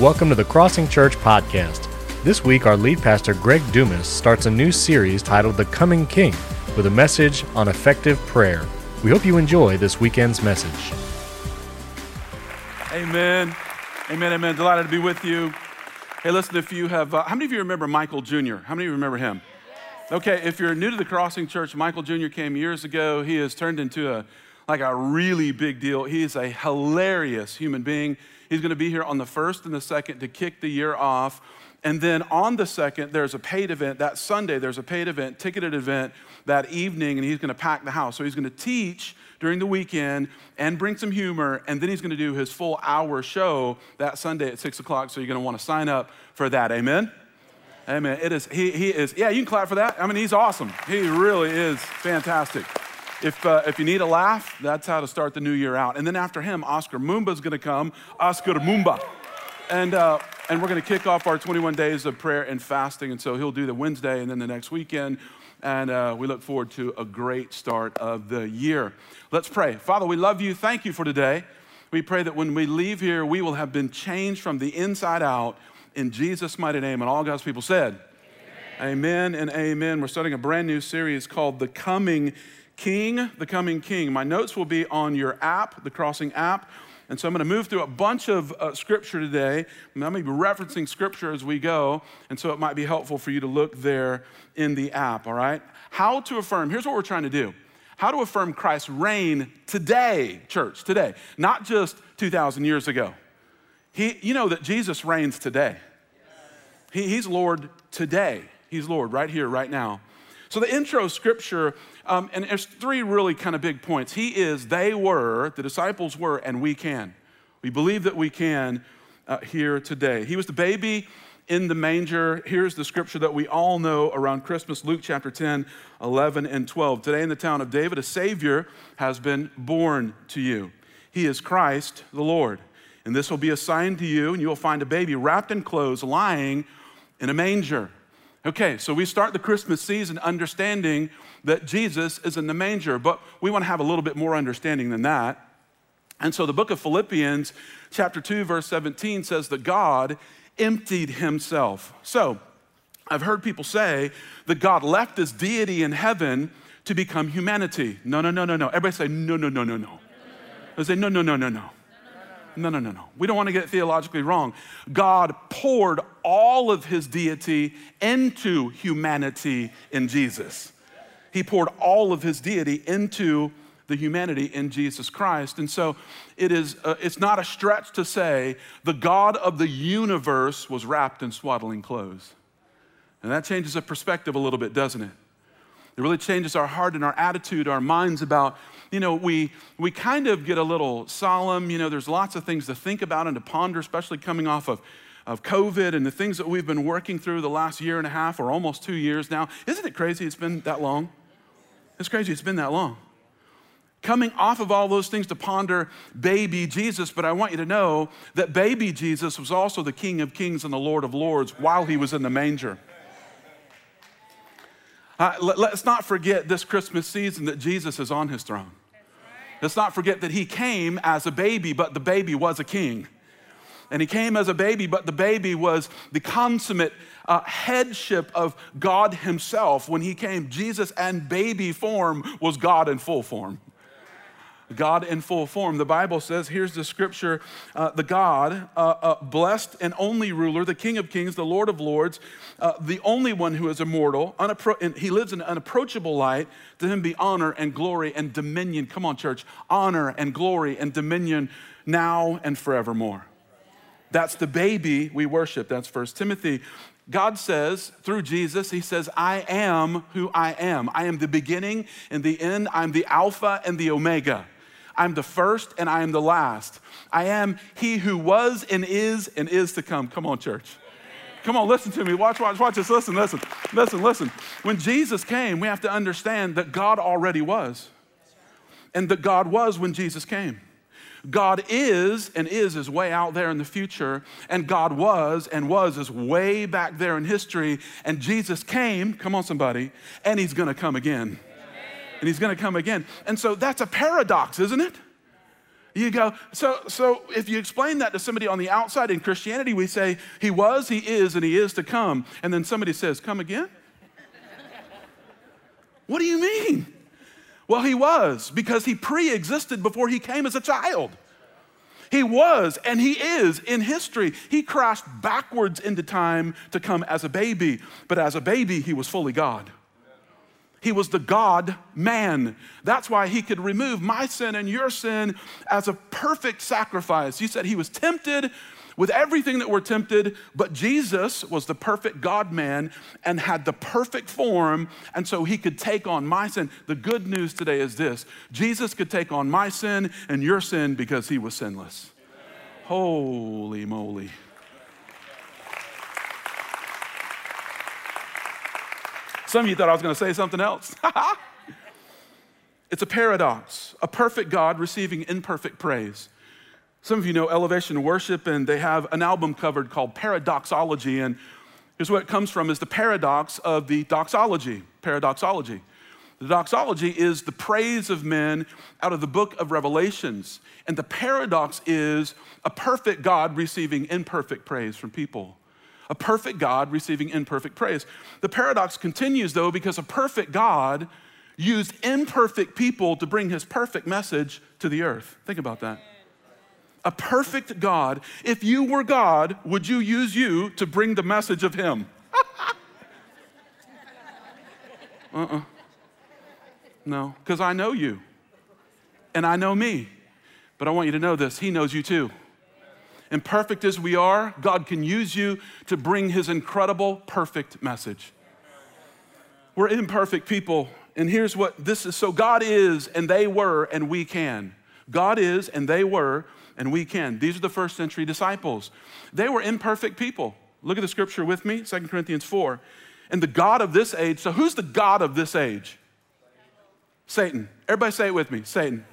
Welcome to the Crossing Church podcast. This week, our lead pastor, Greg Dumas, starts a new series titled The Coming King with a message on effective prayer. We hope you enjoy this weekend's message. Amen. Amen. Amen. Delighted to be with you. Hey, listen, if you have, uh, how many of you remember Michael Jr.? How many of you remember him? Okay, if you're new to the Crossing Church, Michael Jr. came years ago. He has turned into a like a really big deal. He is a hilarious human being. He's going to be here on the first and the second to kick the year off. And then on the second, there's a paid event. That Sunday, there's a paid event, ticketed event that evening, and he's going to pack the house. So he's going to teach during the weekend and bring some humor, and then he's going to do his full hour show that Sunday at six o'clock. So you're going to want to sign up for that. Amen. Amen. It is. He, he is. Yeah, you can clap for that. I mean, he's awesome. He really is fantastic. If, uh, if you need a laugh, that's how to start the new year out. And then after him, Oscar Mumba is going to come. Oscar Mumba. And, uh, and we're going to kick off our 21 days of prayer and fasting. And so he'll do the Wednesday and then the next weekend. And uh, we look forward to a great start of the year. Let's pray. Father, we love you. Thank you for today. We pray that when we leave here, we will have been changed from the inside out in Jesus' mighty name. And all God's people said, Amen, amen and amen. We're starting a brand new series called The Coming King, the coming King. My notes will be on your app, the Crossing app. And so I'm going to move through a bunch of uh, scripture today. I'm going to be referencing scripture as we go. And so it might be helpful for you to look there in the app, all right? How to affirm. Here's what we're trying to do how to affirm Christ's reign today, church, today, not just 2,000 years ago. He, you know that Jesus reigns today. He, he's Lord today. He's Lord right here, right now. So the intro scripture, um, and there's three really kind of big points. He is, they were, the disciples were, and we can. We believe that we can uh, here today. He was the baby in the manger. Here's the scripture that we all know around Christmas Luke chapter 10, 11, and 12. Today in the town of David, a Savior has been born to you. He is Christ the Lord. And this will be a sign to you, and you will find a baby wrapped in clothes lying in a manger. Okay, so we start the Christmas season understanding that Jesus is in the manger, but we want to have a little bit more understanding than that. And so the book of Philippians, chapter 2, verse 17 says that God emptied himself. So I've heard people say that God left his deity in heaven to become humanity. No, no, no, no, no. Everybody say, no, no, no, no, no. They say, no, no, no, no, no. No, no, no, no. We don't want to get theologically wrong. God poured all of his deity into humanity in Jesus. He poured all of his deity into the humanity in Jesus Christ. And so it is, uh, it's not a stretch to say the God of the universe was wrapped in swaddling clothes. And that changes the perspective a little bit, doesn't it? It really changes our heart and our attitude, our minds about you know, we, we kind of get a little solemn. You know, there's lots of things to think about and to ponder, especially coming off of, of COVID and the things that we've been working through the last year and a half or almost two years now. Isn't it crazy it's been that long? It's crazy it's been that long. Coming off of all those things to ponder baby Jesus, but I want you to know that baby Jesus was also the King of Kings and the Lord of Lords while he was in the manger. Uh, let, us not forget this Christmas season that Jesus is on his throne. Let's not forget that he came as a baby, but the baby was a king. And he came as a baby, but the baby was the consummate uh, headship of God himself. When he came, Jesus and baby form was God in full form. God in full form. The Bible says, here's the scripture uh, the God, uh, uh, blessed and only ruler, the King of kings, the Lord of lords, uh, the only one who is immortal, unappro- he lives in unapproachable light. To him be honor and glory and dominion. Come on, church. Honor and glory and dominion now and forevermore. That's the baby we worship. That's First Timothy. God says through Jesus, He says, I am who I am. I am the beginning and the end. I'm the Alpha and the Omega. I'm the first and I am the last. I am he who was and is and is to come. Come on, church. Come on, listen to me. Watch, watch, watch this. Listen, listen, listen, listen. When Jesus came, we have to understand that God already was, and that God was when Jesus came. God is, and is is way out there in the future, and God was, and was is way back there in history, and Jesus came, come on, somebody, and He's gonna come again and he's going to come again. And so that's a paradox, isn't it? You go, so, so if you explain that to somebody on the outside in Christianity, we say, He was, He is, and He is to come. And then somebody says, Come again? what do you mean? Well, He was because He pre existed before He came as a child. He was and He is in history. He crashed backwards into time to come as a baby, but as a baby, He was fully God. He was the God man. That's why he could remove my sin and your sin as a perfect sacrifice. He said he was tempted with everything that we're tempted, but Jesus was the perfect God man and had the perfect form, and so he could take on my sin. The good news today is this Jesus could take on my sin and your sin because he was sinless. Holy moly. Some of you thought I was going to say something else. it's a paradox, a perfect God receiving imperfect praise. Some of you know Elevation Worship, and they have an album covered called Paradoxology. And here's where it comes from is the paradox of the doxology. Paradoxology. The doxology is the praise of men out of the book of Revelations. And the paradox is a perfect God receiving imperfect praise from people a perfect God receiving imperfect praise. The paradox continues, though, because a perfect God used imperfect people to bring his perfect message to the earth. Think about that. A perfect God. If you were God, would you use you to bring the message of him? uh uh-uh. uh No, because I know you and I know me. But I want you to know this He knows you too. Imperfect as we are, God can use you to bring His incredible, perfect message. We're imperfect people, and here's what this is so God is, and they were, and we can. God is, and they were, and we can. These are the first century disciples. They were imperfect people. Look at the scripture with me, 2 Corinthians 4. And the God of this age, so who's the God of this age? Satan. Everybody say it with me Satan.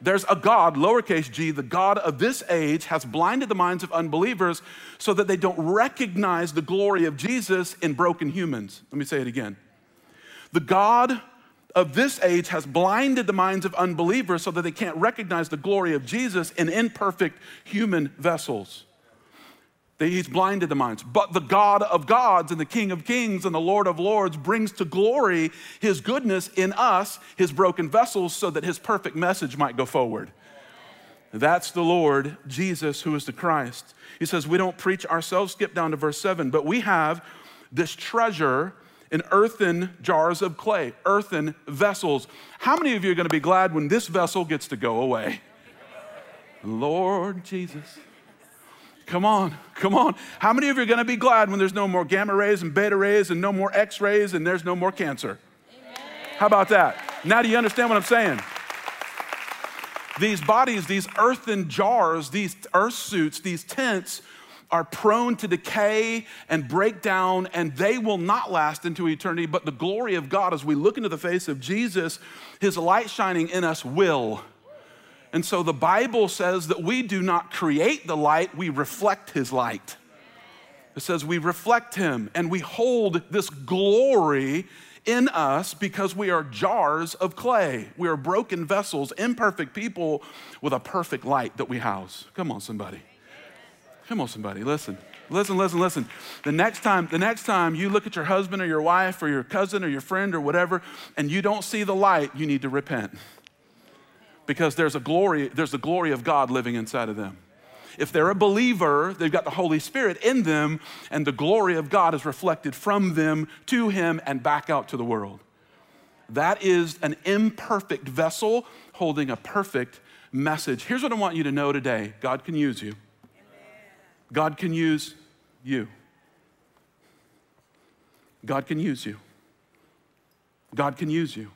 There's a God, lowercase g, the God of this age has blinded the minds of unbelievers so that they don't recognize the glory of Jesus in broken humans. Let me say it again. The God of this age has blinded the minds of unbelievers so that they can't recognize the glory of Jesus in imperfect human vessels. He's blinded the minds. But the God of gods and the King of kings and the Lord of lords brings to glory his goodness in us, his broken vessels, so that his perfect message might go forward. That's the Lord Jesus, who is the Christ. He says, We don't preach ourselves, skip down to verse 7, but we have this treasure in earthen jars of clay, earthen vessels. How many of you are going to be glad when this vessel gets to go away? Lord Jesus. Come on, come on. How many of you are going to be glad when there's no more gamma rays and beta rays and no more x rays and there's no more cancer? Amen. How about that? Now, do you understand what I'm saying? These bodies, these earthen jars, these earth suits, these tents are prone to decay and break down, and they will not last into eternity. But the glory of God, as we look into the face of Jesus, his light shining in us will. And so the Bible says that we do not create the light, we reflect his light. It says we reflect him and we hold this glory in us because we are jars of clay. We are broken vessels, imperfect people with a perfect light that we house. Come on, somebody. Come on, somebody. Listen. Listen, listen, listen. The next time, the next time you look at your husband or your wife or your cousin or your friend or whatever, and you don't see the light, you need to repent because there's a glory, there's the glory of God living inside of them. If they're a believer, they've got the Holy Spirit in them, and the glory of God is reflected from them to Him and back out to the world. That is an imperfect vessel holding a perfect message. Here's what I want you to know today God can use you. God can use you. God can use you. God can use you.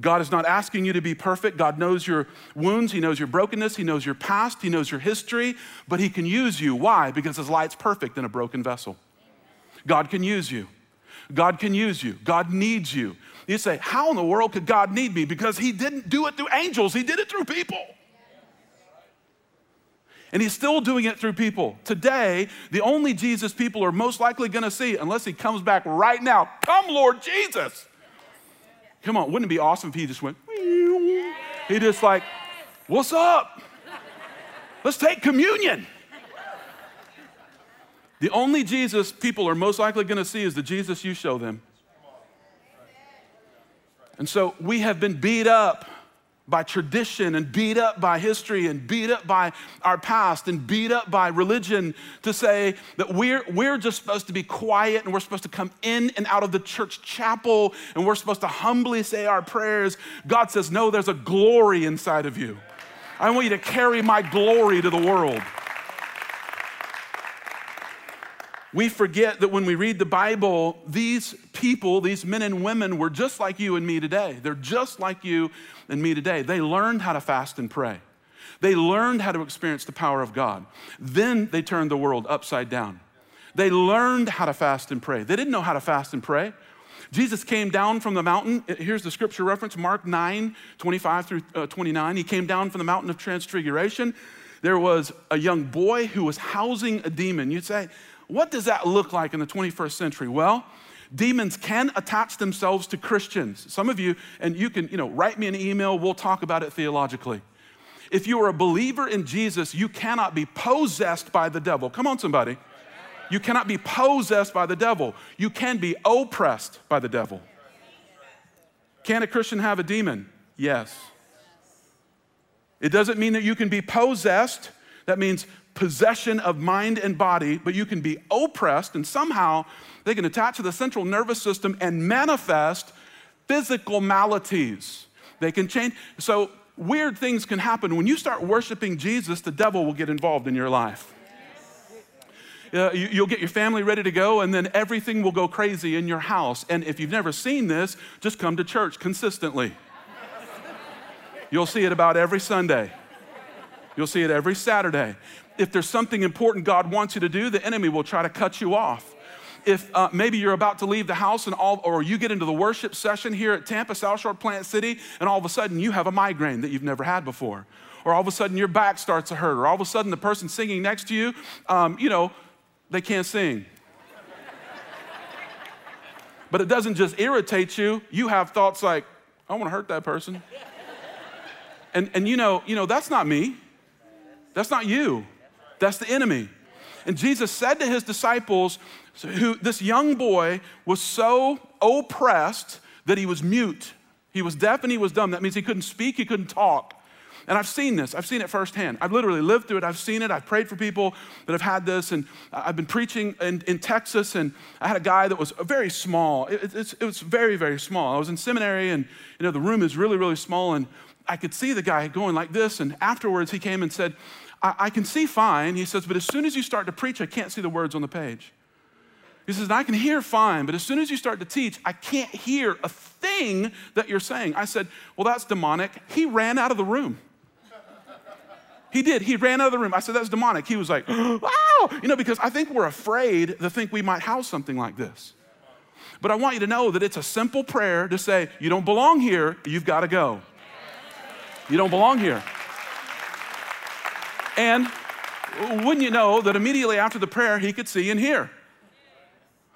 God is not asking you to be perfect. God knows your wounds, He knows your brokenness, He knows your past, He knows your history, but He can use you. Why? Because His light's perfect in a broken vessel. God can use you. God can use you. God needs you. You say, How in the world could God need me? Because He didn't do it through angels, He did it through people. And He's still doing it through people. Today, the only Jesus people are most likely going to see, unless He comes back right now, come, Lord Jesus. Come on, wouldn't it be awesome if he just went, he just like What's up? Let's take communion. The only Jesus people are most likely going to see is the Jesus you show them. And so we have been beat up by tradition and beat up by history and beat up by our past and beat up by religion to say that we're, we're just supposed to be quiet and we're supposed to come in and out of the church chapel and we're supposed to humbly say our prayers. God says, No, there's a glory inside of you. I want you to carry my glory to the world. We forget that when we read the Bible, these people, these men and women, were just like you and me today. They're just like you and me today. They learned how to fast and pray, they learned how to experience the power of God. Then they turned the world upside down. They learned how to fast and pray. They didn't know how to fast and pray. Jesus came down from the mountain. Here's the scripture reference Mark 9, 25 through uh, 29. He came down from the mountain of transfiguration. There was a young boy who was housing a demon. You'd say, what does that look like in the 21st century? Well, demons can attach themselves to Christians. Some of you, and you can, you know, write me an email, we'll talk about it theologically. If you are a believer in Jesus, you cannot be possessed by the devil. Come on, somebody. You cannot be possessed by the devil. You can be oppressed by the devil. Can a Christian have a demon? Yes. It doesn't mean that you can be possessed. That means possession of mind and body, but you can be oppressed, and somehow they can attach to the central nervous system and manifest physical maladies. They can change. So, weird things can happen. When you start worshiping Jesus, the devil will get involved in your life. Uh, you, you'll get your family ready to go, and then everything will go crazy in your house. And if you've never seen this, just come to church consistently. You'll see it about every Sunday. You'll see it every Saturday if there's something important God wants you to do, the enemy will try to cut you off. If uh, maybe you're about to leave the house and all, or you get into the worship session here at Tampa, South Shore Plant City, and all of a sudden you have a migraine that you've never had before, or all of a sudden your back starts to hurt, or all of a sudden the person singing next to you, um, you know, they can't sing. but it doesn't just irritate you, you have thoughts like, I want to hurt that person. And, and you know, you know, that's not me. That's not you. That's the enemy. And Jesus said to his disciples, who this young boy was so oppressed that he was mute. He was deaf and he was dumb. That means he couldn't speak, he couldn't talk. And I've seen this. I've seen it firsthand. I've literally lived through it. I've seen it. I've prayed for people that have had this. And I've been preaching in, in Texas, and I had a guy that was very small. It, it, it was very, very small. I was in seminary, and you know the room is really, really small. And I could see the guy going like this. And afterwards, he came and said, I, I can see fine. He says, but as soon as you start to preach, I can't see the words on the page. He says, I can hear fine, but as soon as you start to teach, I can't hear a thing that you're saying. I said, Well, that's demonic. He ran out of the room. He did. He ran out of the room. I said, That's demonic. He was like, Wow! You know, because I think we're afraid to think we might house something like this. But I want you to know that it's a simple prayer to say, You don't belong here, you've got to go. You don't belong here. And wouldn't you know that immediately after the prayer, he could see and hear?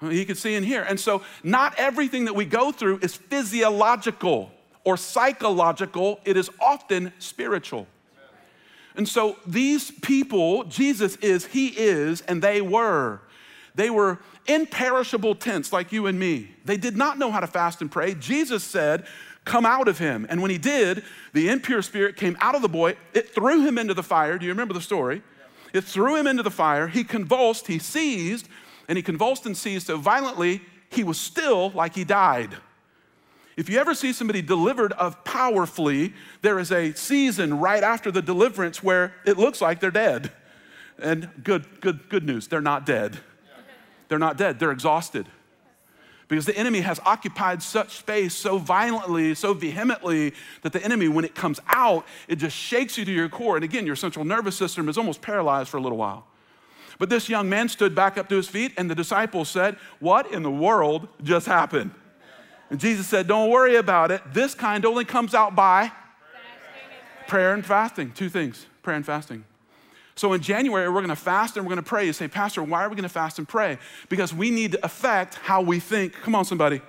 He could see and hear. And so, not everything that we go through is physiological or psychological, it is often spiritual. And so, these people, Jesus is, He is, and they were. They were imperishable tents like you and me. They did not know how to fast and pray. Jesus said, come out of him. And when he did, the impure spirit came out of the boy. It threw him into the fire. Do you remember the story? It threw him into the fire. He convulsed, he seized, and he convulsed and seized so violently, he was still like he died. If you ever see somebody delivered of powerfully, there is a season right after the deliverance where it looks like they're dead. And good, good, good news, they're not dead. They're not dead, they're exhausted. Because the enemy has occupied such space so violently, so vehemently, that the enemy, when it comes out, it just shakes you to your core. And again, your central nervous system is almost paralyzed for a little while. But this young man stood back up to his feet, and the disciples said, What in the world just happened? And Jesus said, Don't worry about it. This kind only comes out by prayer and fasting. Two things prayer and fasting. So in January, we're to fast and we're to pray. You say, Pastor, why are we to fast and pray? Because we need to affect how we think. Come on, somebody.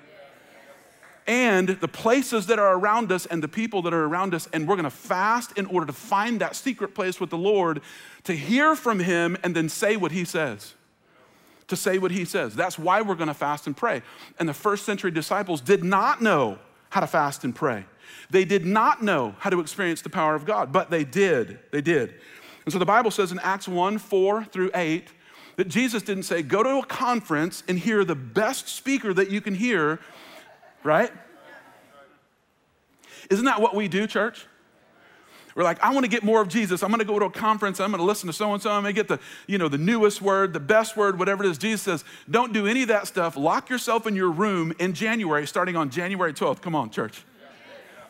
and the places that are around us and the people that are around us. And we're gonna fast in order to find that secret place with the Lord, to hear from Him, and then say what He says. To say what He says. That's why we're gonna fast and pray. And the first century disciples did not know how to fast and pray. They did not know how to experience the power of God, but they did. They did. And so the Bible says in Acts 1 4 through 8 that Jesus didn't say, go to a conference and hear the best speaker that you can hear, right? Isn't that what we do, church? We're like, I want to get more of Jesus. I'm going to go to a conference. I'm going to listen to so and so. I'm going to get the, you know, the newest word, the best word, whatever it is. Jesus says, don't do any of that stuff. Lock yourself in your room in January, starting on January 12th. Come on, church.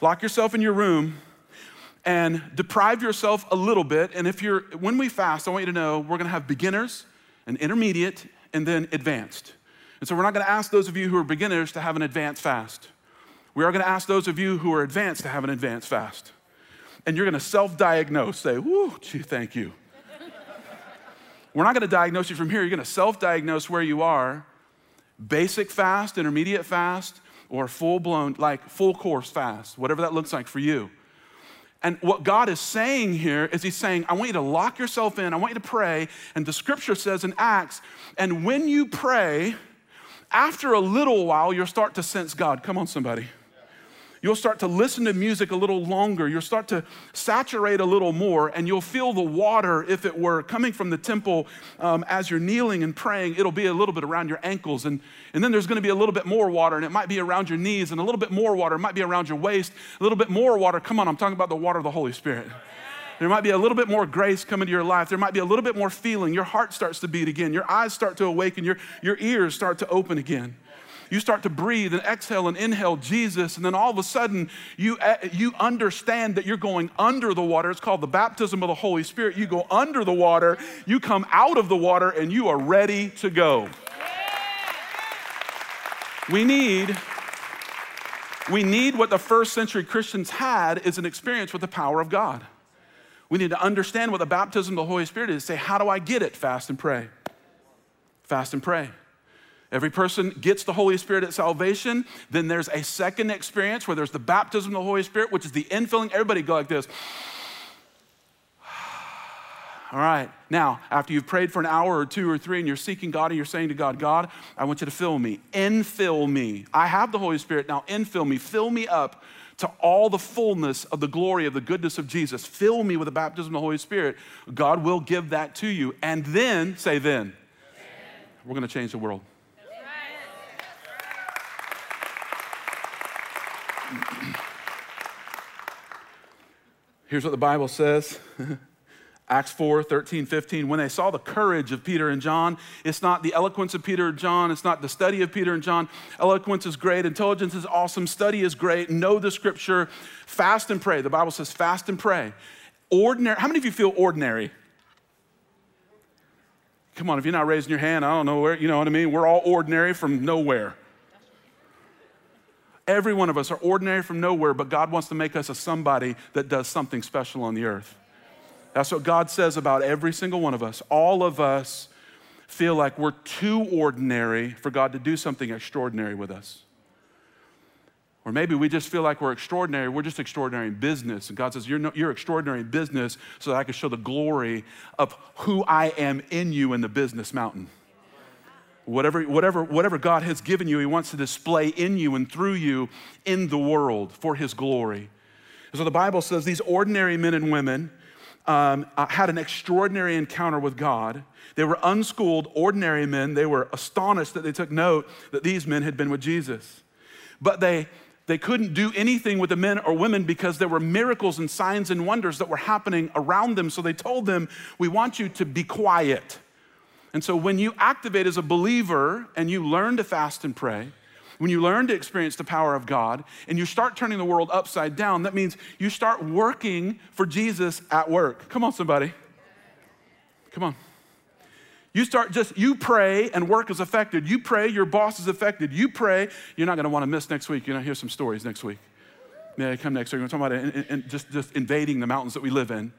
Lock yourself in your room and deprive yourself a little bit. And if you're, when we fast, I want you to know we're to have beginners and intermediate and then advanced. And so we're not to ask those of you who are beginners to have an advanced fast. We are to ask those of you who are advanced to have an advanced fast and you're to self diagnose, say, Whoo, gee, thank you. We're not to diagnose you from here. You're to self diagnose where you are basic fast, intermediate fast, or full blown, like full course fast, whatever that looks like for you. And what God is saying here is He's saying, I want you to lock yourself in, I want you to pray. And the scripture says in Acts, and when you pray, after a little while, you'll start to sense God. Come on, somebody. You'll start to listen to music a little longer. You'll start to saturate a little more, and you'll feel the water, if it were, coming from the temple um, as you're kneeling and praying. It'll be a little bit around your ankles, and, and then there's going to be a little bit more water, and it might be around your knees, and a little bit more water. It might be around your waist, a little bit more water. Come on, I'm talking about the water of the Holy Spirit. There might be a little bit more grace coming to your life. There might be a little bit more feeling. Your heart starts to beat again. Your eyes start to awaken. Your, your ears start to open again you start to breathe and exhale and inhale Jesus, and then all of a sudden you, uh, you understand that you're going under the water. It's called the baptism of the Holy Spirit. You go under the water, you come out of the water, and you are ready to go. We need we need what the first century Christians had is an experience with the power of God. We need to understand what the baptism of the Holy Spirit is. Say, how do I get it? Fast and pray. Fast and pray. Every person gets the Holy Spirit at salvation. Then there's a second experience where there's the baptism of the Holy Spirit, which is the infilling. Everybody go like this. All right. Now, after you've prayed for an hour or two or three and you're seeking God and you're saying to God, God, I want you to fill me, infill me. I have the Holy Spirit. Now, infill me, fill me up to all the fullness of the glory of the goodness of Jesus. Fill me with the baptism of the Holy Spirit. God will give that to you. And then, say then, we're going to change the world. Here's what the Bible says. Acts 4, 13, 15. When they saw the courage of Peter and John, it's not the eloquence of Peter and John, it's not the study of Peter and John. Eloquence is great, intelligence is awesome, study is great, know the scripture, fast and pray. The Bible says fast and pray. Ordinary, how many of you feel ordinary? Come on, if you're not raising your hand, I don't know where, you know what I mean? We're all ordinary from nowhere. Every one of us are ordinary from nowhere, but God wants to make us a somebody that does something special on the earth. That's what God says about every single one of us. All of us feel like we're too ordinary for God to do something extraordinary with us. Or maybe we just feel like we're extraordinary. We're just extraordinary in business. And God says, You're, no, you're extraordinary in business so that I can show the glory of who I am in you in the business mountain. Whatever, whatever, whatever God has given you, He wants to display in you and through you in the world for His glory. So the Bible says these ordinary men and women um, uh, had an extraordinary encounter with God. They were unschooled, ordinary men. They were astonished that they took note that these men had been with Jesus. But they, they couldn't do anything with the men or women because there were miracles and signs and wonders that were happening around them. So they told them, We want you to be quiet. And so when you activate as a believer and you learn to fast and pray, when you learn to experience the power of God and you start turning the world upside down, that means you start working for Jesus at work. Come on, somebody. Come on. You start just, you pray and work is affected. You pray, your boss is affected. You pray, you're not want to miss next week. You're to hear some stories next week. Yeah, come next week. We're talking about it, and, and just, just invading the mountains that we live in.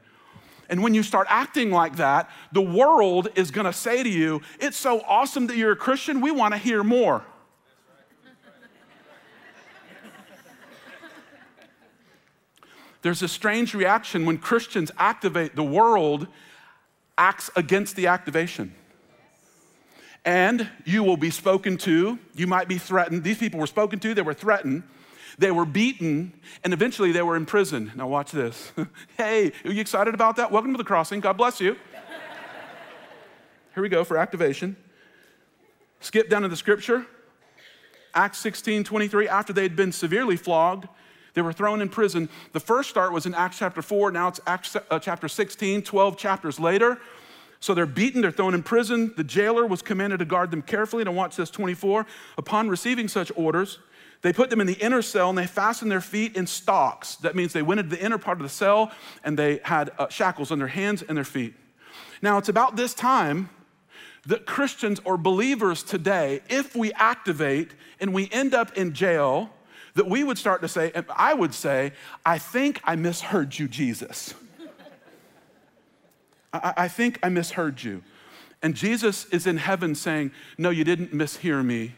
And when you start acting like that, the world is going to say to you, It's so awesome that you're a Christian, we want to hear more. There's a strange reaction when Christians activate, the world acts against the activation. And you will be spoken to, you might be threatened. These people were spoken to, they were threatened they were beaten, and eventually they were in prison. Now, watch this. hey, are you excited about that? Welcome to the crossing. God bless you. Here we go for activation. Skip down to the scripture. Acts 16 23. After they had been severely flogged, they were thrown in prison. The first start was in Acts chapter 4. Now it's Acts uh, chapter 16, 12 chapters later. So they're beaten, they're thrown in prison. The jailer was commanded to guard them carefully. And watch this 24. Upon receiving such orders, they put them in the inner cell and they fastened their feet in stocks. That means they went into the inner part of the cell and they had uh, shackles on their hands and their feet. Now, it's about this time that Christians or believers today, if we activate and we end up in jail, that we would start to say, and I would say, I think I misheard you, Jesus. I, I think I misheard you. And Jesus is in heaven saying, No, you didn't mishear me.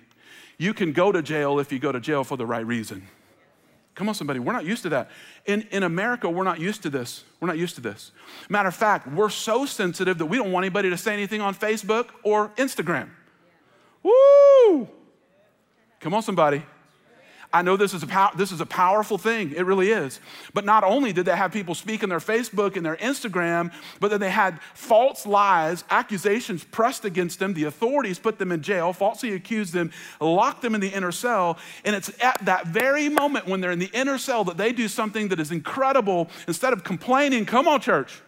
You can go to jail if you go to jail for the right reason. Come on, somebody, we're not used to that. In, in America, we're not used to this. We're not used to this. Matter of fact, we're so sensitive that we don't want anybody to say anything on Facebook or Instagram. Woo! Come on, somebody. I know this is, a pow- this is a powerful thing. It really is. But not only did they have people speak in their Facebook and their Instagram, but then they had false lies, accusations pressed against them. The authorities put them in jail, falsely accused them, locked them in the inner cell. And it's at that very moment when they're in the inner cell that they do something that is incredible. Instead of complaining, come on, church.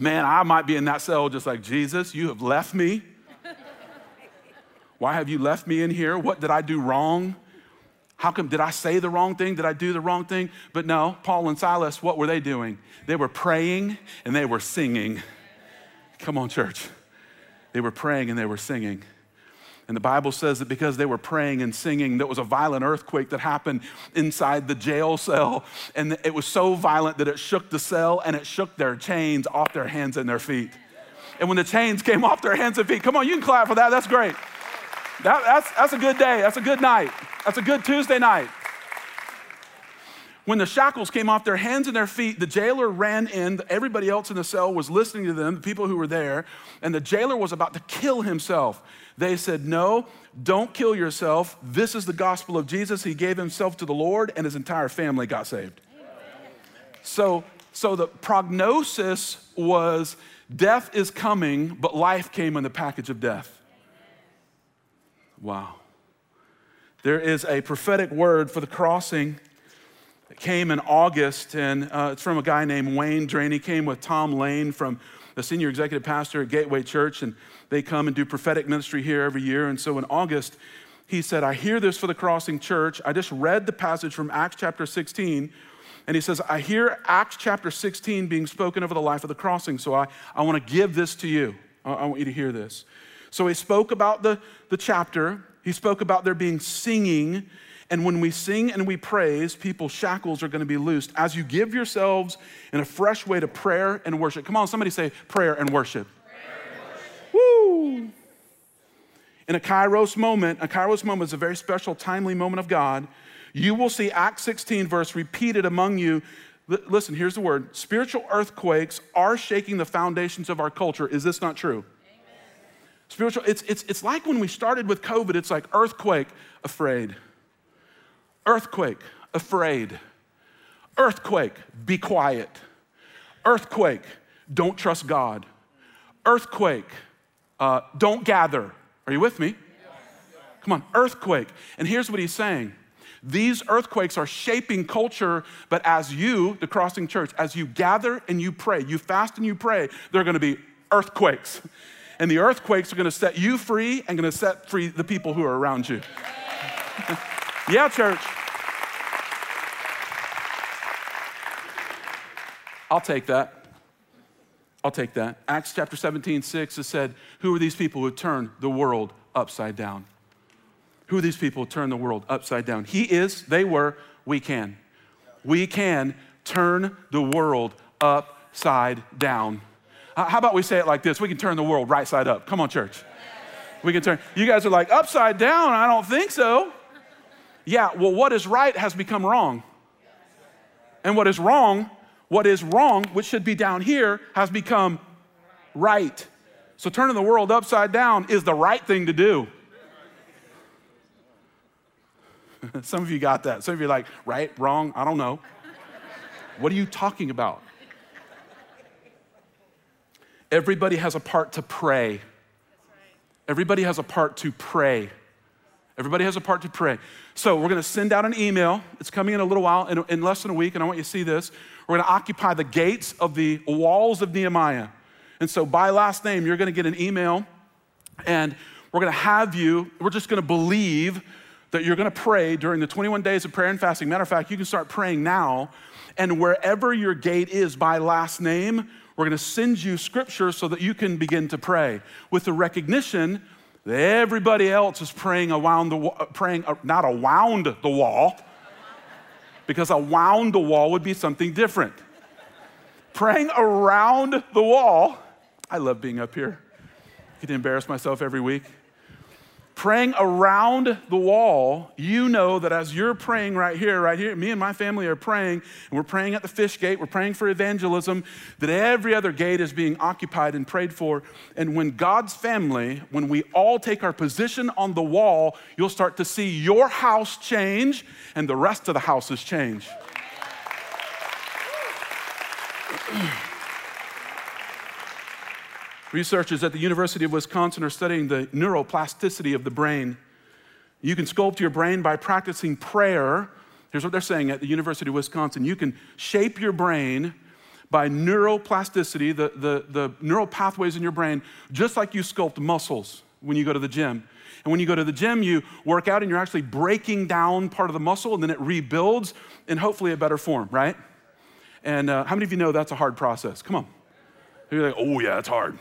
Man, I might be in that cell just like Jesus, you have left me. Why have you left me in here? What did I do wrong? How come, did I say the wrong thing? Did I do the wrong thing? But no, Paul and Silas, what were they doing? They were praying and they were singing. Come on, church. They were praying and they were singing. And the Bible says that because they were praying and singing, there was a violent earthquake that happened inside the jail cell. And it was so violent that it shook the cell and it shook their chains off their hands and their feet. And when the chains came off their hands and feet, come on, you can clap for that. That's great. That, that's, that's a good day. That's a good night. That's a good Tuesday night. When the shackles came off their hands and their feet, the jailer ran in. Everybody else in the cell was listening to them, the people who were there, and the jailer was about to kill himself. They said, No, don't kill yourself. This is the gospel of Jesus. He gave himself to the Lord, and his entire family got saved. So, so the prognosis was death is coming, but life came in the package of death. Wow. There is a prophetic word for the crossing that came in August, and uh, it's from a guy named Wayne Drain. He came with Tom Lane from the senior executive pastor at Gateway Church, and they come and do prophetic ministry here every year. And so in August, he said, I hear this for the crossing church. I just read the passage from Acts chapter 16. And he says, I hear Acts chapter 16 being spoken over the life of the crossing. So I, I want to give this to you. I, I want you to hear this. So he spoke about the, the chapter. He spoke about there being singing. And when we sing and we praise, people's shackles are going to be loosed as you give yourselves in a fresh way to prayer and worship. Come on, somebody say prayer and worship. Prayer and worship. Woo! In a kairos moment, a kairos moment is a very special, timely moment of God. You will see Acts 16 verse repeated among you. Listen, here's the word. Spiritual earthquakes are shaking the foundations of our culture. Is this not true? Spiritual, it's, it's, it's like when we started with COVID, it's like earthquake, afraid. Earthquake, afraid. Earthquake, be quiet. Earthquake, don't trust God. Earthquake, uh, don't gather. Are you with me? Come on, earthquake. And here's what he's saying these earthquakes are shaping culture, but as you, the crossing church, as you gather and you pray, you fast and you pray, there are gonna be earthquakes and the earthquakes are going to set you free and going to set free the people who are around you. yeah, church. I'll take that. I'll take that. Acts chapter 17, 6 has said, Who are these people who turn the world upside down? Who are these people who turn the world upside down? He is, they were, we can. We can turn the world upside down. How about we say it like this? We can turn the world right side up. Come on, church. We can turn. You guys are like, upside down? I don't think so. Yeah, well, what is right has become wrong. And what is wrong, what is wrong, which should be down here, has become right. So turning the world upside down is the right thing to do. Some of you got that. Some of you are like, right, wrong, I don't know. what are you talking about? Everybody has a part to pray. Everybody has a part to pray. Everybody has a part to pray. So we're going to send out an email. It's coming in a little while, in, in less than a week, and I want you to see this. We're going to occupy the gates of the walls of Nehemiah. And so by last name, you're going to get an email, and we're going to have you, we're just going to believe that you're going to pray during the 21 days of prayer and fasting. Matter of fact, you can start praying now. And wherever your gate is by last name, we're going to send you scripture so that you can begin to pray with the recognition that everybody else is praying around the praying uh, not around the wall because around the wall would be something different. praying around the wall. I love being up here. I get to embarrass myself every week praying around the wall, you know that as you're praying right here, right here, me and my family are praying, and we're praying at the fish gate, we're praying for evangelism, that every other gate is being occupied and prayed for. And when God's family, when we all take our position on the wall, you'll start to see your house change and the rest of the houses change. Researchers at the University of Wisconsin are studying the neuroplasticity of the brain. You can sculpt your brain by practicing prayer. Here's what they're saying at the University of Wisconsin you can shape your brain by neuroplasticity, the, the, the neural pathways in your brain, just like you sculpt muscles when you go to the gym. And when you go to the gym, you work out and you're actually breaking down part of the muscle and then it rebuilds in hopefully a better form, right? And uh, how many of you know that's a hard process? Come on. You're like, oh, yeah, it's hard.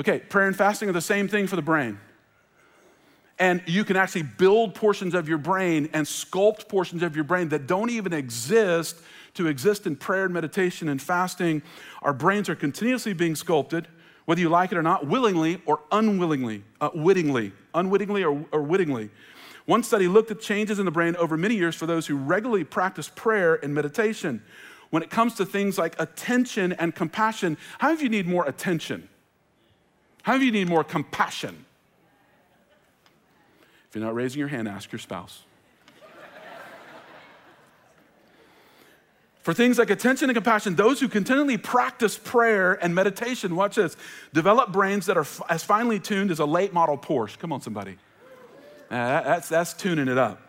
Okay, prayer and fasting are the same thing for the brain. And you can actually build portions of your brain and sculpt portions of your brain that don't even exist to exist in prayer and meditation and fasting. Our brains are continuously being sculpted, whether you like it or not, willingly or unwillingly, uh, wittingly, unwittingly or, or wittingly. One study looked at changes in the brain over many years for those who regularly practice prayer and meditation. When it comes to things like attention and compassion, how many of you need more attention? How of you need more compassion? If you're not raising your hand, ask your spouse. For things like attention and compassion, those who continually practice prayer and meditation, watch this, develop brains that are f- as finely tuned as a late model Porsche. Come on, somebody. Uh, that's, that's tuning it up.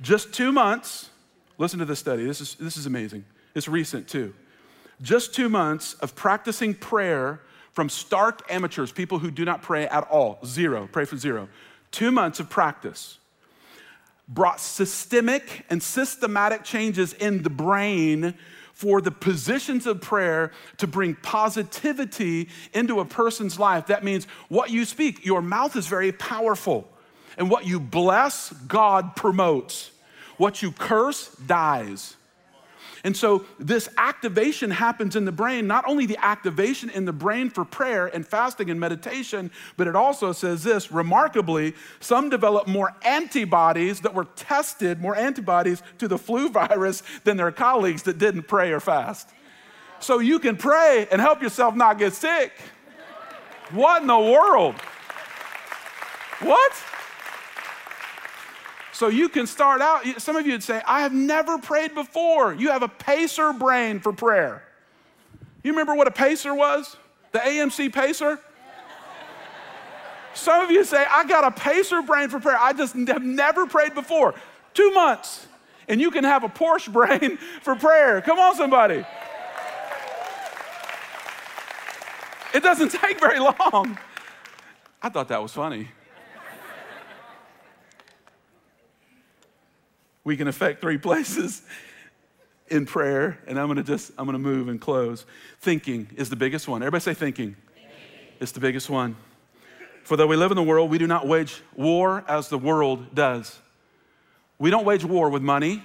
Just two months, listen to this study. This is, this is amazing. It's recent too. Just two months of practicing prayer from stark amateurs, people who do not pray at all, zero, pray for zero, two months of practice brought systemic and systematic changes in the brain for the positions of prayer to bring positivity into a person's life. That means what you speak, your mouth is very powerful. And what you bless, God promotes. What you curse, dies. And so this activation happens in the brain, not only the activation in the brain for prayer and fasting and meditation, but it also says this remarkably, some develop more antibodies that were tested, more antibodies to the flu virus than their colleagues that didn't pray or fast. So you can pray and help yourself not get sick. What in the world? What? So you can start out, some of you would say, I have never prayed before. You have a pacer brain for prayer. You remember what a pacer was? The AMC pacer? Some of you say, I got a pacer brain for prayer. I just have never prayed before. Two months, and you can have a Porsche brain for prayer. Come on, somebody. It doesn't take very long. I thought that was funny. We can affect three places in prayer, and I'm gonna just, I'm gonna move and close. Thinking is the biggest one. Everybody say thinking. thinking. It's the biggest one. For though we live in the world, we do not wage war as the world does. We don't wage war with money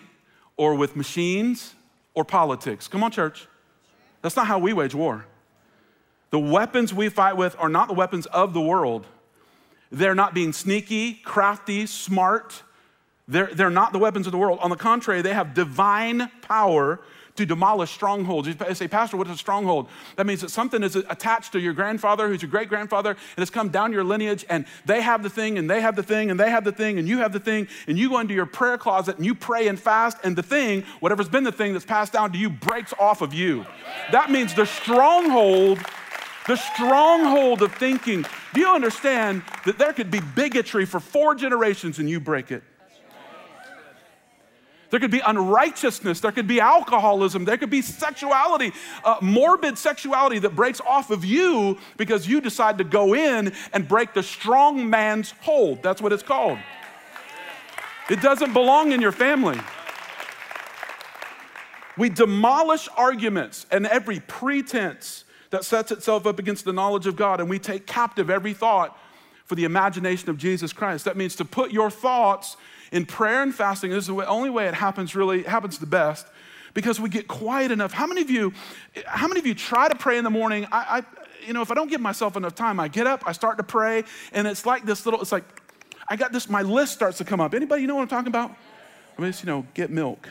or with machines or politics. Come on, church. That's not how we wage war. The weapons we fight with are not the weapons of the world. They're not being sneaky, crafty, smart, they're, they're not the weapons of the world. On the contrary, they have divine power to demolish strongholds. You say, Pastor, what is a stronghold? That means that something is attached to your grandfather, who's your great grandfather, and it's come down your lineage, and they have the thing, and they have the thing, and they have the thing, and you have the thing, and you go into your prayer closet and you pray and fast, and the thing, whatever's been the thing that's passed down to you, breaks off of you. That means the stronghold the stronghold of thinking. Do you understand that there could be bigotry for four generations and you break it? There could be unrighteousness. There could be alcoholism. There could be sexuality, uh, morbid sexuality that breaks off of you because you decide to go in and break the strong man's hold. That's what it's called. It doesn't belong in your family. We demolish arguments and every pretense that sets itself up against the knowledge of God, and we take captive every thought for the imagination of Jesus Christ. That means to put your thoughts in prayer and fasting. This is the only way it happens really, happens the best because we get quiet enough. How many of you, how many of you try to pray in the morning? I, I you know, if I don't give myself enough time, I get up, I start to pray, and it's like this little, it's like, I got this, my list starts to come up. Anybody you know what I'm talking about? I mean, it's, you know, get milk.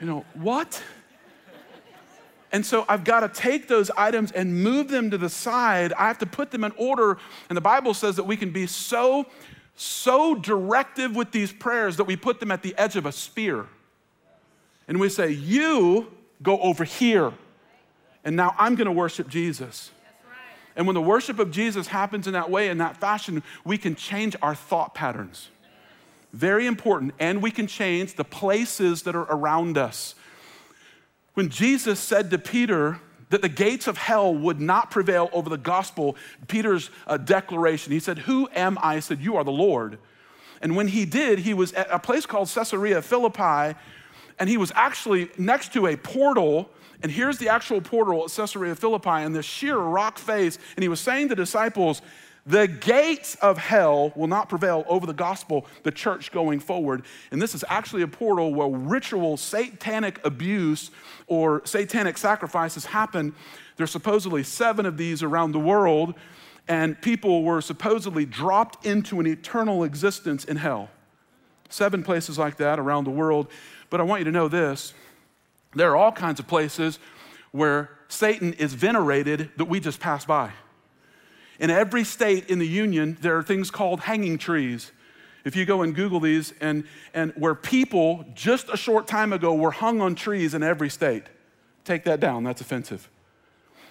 You know, what? And so I've got to take those items and move them to the side. I have to put them in order. And the Bible says that we can be so, so directive with these prayers that we put them at the edge of a spear. And we say, You go over here. And now I'm going to worship Jesus. And when the worship of Jesus happens in that way, in that fashion, we can change our thought patterns. Very important. And we can change the places that are around us. When Jesus said to Peter that the gates of hell would not prevail over the gospel, Peter's uh, declaration, he said, Who am I? He said, You are the Lord. And when he did, he was at a place called Caesarea Philippi, and he was actually next to a portal. And here's the actual portal at Caesarea Philippi, and this sheer rock face. And he was saying to disciples, the gates of hell will not prevail over the gospel, the church going forward. And this is actually a portal where ritual satanic abuse or satanic sacrifices happen. There's supposedly seven of these around the world, and people were supposedly dropped into an eternal existence in hell. Seven places like that around the world. But I want you to know this there are all kinds of places where Satan is venerated that we just pass by. In every state in the union, there are things called hanging trees. If you go and Google these, and, and where people just a short time ago were hung on trees in every state, take that down, that's offensive.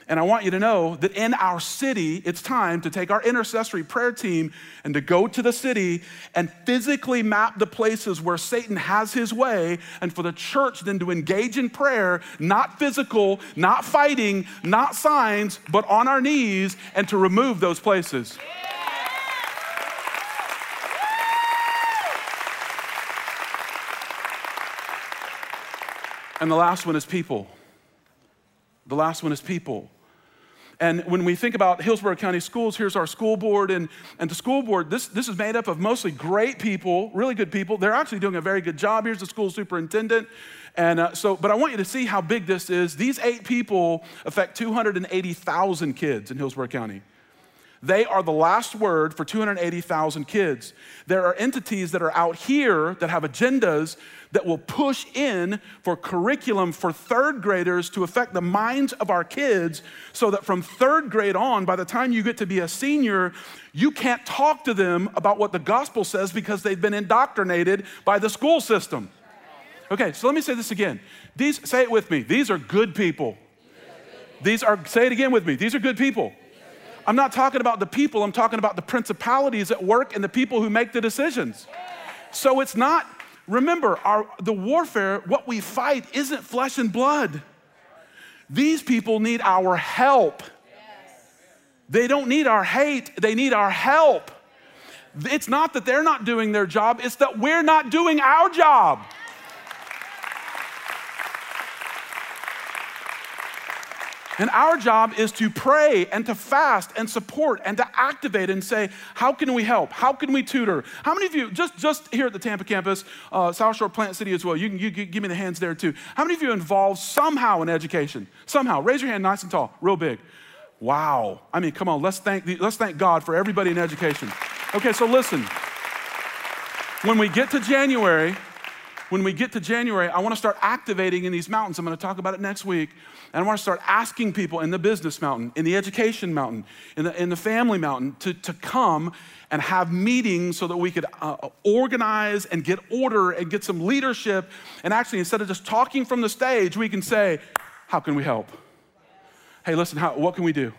And I want you to know that in our city, it's time to take our intercessory prayer team and to go to the city and physically map the places where Satan has his way, and for the church then to engage in prayer, not physical, not fighting, not signs, but on our knees, and to remove those places. And the last one is people. The last one is people. And when we think about Hillsborough County Schools, here's our school board. And, and the school board, this, this is made up of mostly great people, really good people. They're actually doing a very good job. Here's the school superintendent. And uh, so, but I want you to see how big this is. These eight people affect 280,000 kids in Hillsborough County. They are the last word for 280,000 kids. There are entities that are out here that have agendas that will push in for curriculum for third graders to affect the minds of our kids so that from third grade on, by the time you get to be a senior, you can't talk to them about what the gospel says because they've been indoctrinated by the school system. Okay, so let me say this again. These, say it with me. These are good people. These are, say it again with me. These are good people. I'm not talking about the people, I'm talking about the principalities at work and the people who make the decisions. So it's not, remember, our, the warfare, what we fight isn't flesh and blood. These people need our help. They don't need our hate, they need our help. It's not that they're not doing their job, it's that we're not doing our job. And our job is to pray and to fast and support and to activate and say, how can we help? How can we tutor? How many of you, just, just here at the Tampa campus, uh, South Shore Plant City as well, you can you, you give me the hands there too. How many of you involved somehow in education? Somehow. Raise your hand nice and tall, real big. Wow. I mean, come on, let's thank, let's thank God for everybody in education. Okay, so listen. When we get to January, when we get to January, I want to start activating in these mountains. I'm going to talk about it next week. And I want to start asking people in the business mountain, in the education mountain, in the, in the family mountain to, to come and have meetings so that we could uh, organize and get order and get some leadership. And actually, instead of just talking from the stage, we can say, How can we help? Hey, listen, how, what can we do?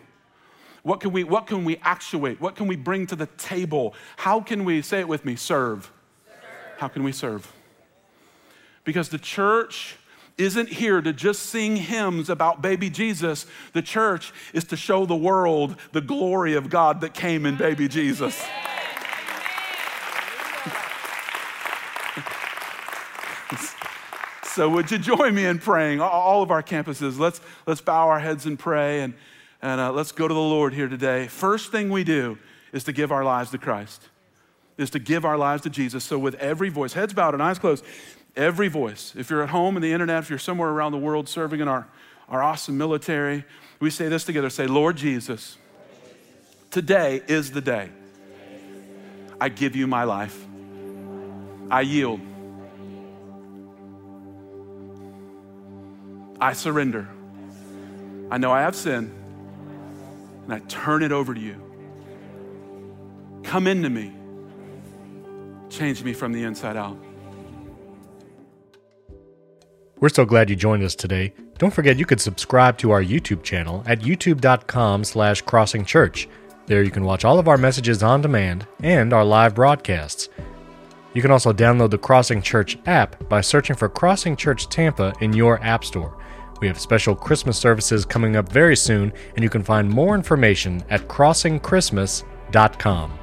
What can we, what can we actuate? What can we bring to the table? How can we, say it with me, serve? serve. How can we serve? Because the church isn't here to just sing hymns about baby Jesus. The church is to show the world the glory of God that came in baby Jesus. so would you join me in praying all of our campuses let's let's bow our heads and pray and and uh, let's go to the Lord here today. First thing we do is to give our lives to Christ, is to give our lives to Jesus. So, with every voice, heads bowed and eyes closed, every voice, if you're at home in the internet, if you're somewhere around the world serving in our, our awesome military, we say this together say, Lord Jesus, today is the day I give you my life. I yield. I surrender. I know I have sinned and I turn it over to you. Come into me. Change me from the inside out. We're so glad you joined us today. Don't forget you could subscribe to our YouTube channel at youtube.com slash crossingchurch. There you can watch all of our messages on demand and our live broadcasts. You can also download the Crossing Church app by searching for Crossing Church Tampa in your app store. We have special Christmas services coming up very soon, and you can find more information at crossingchristmas.com.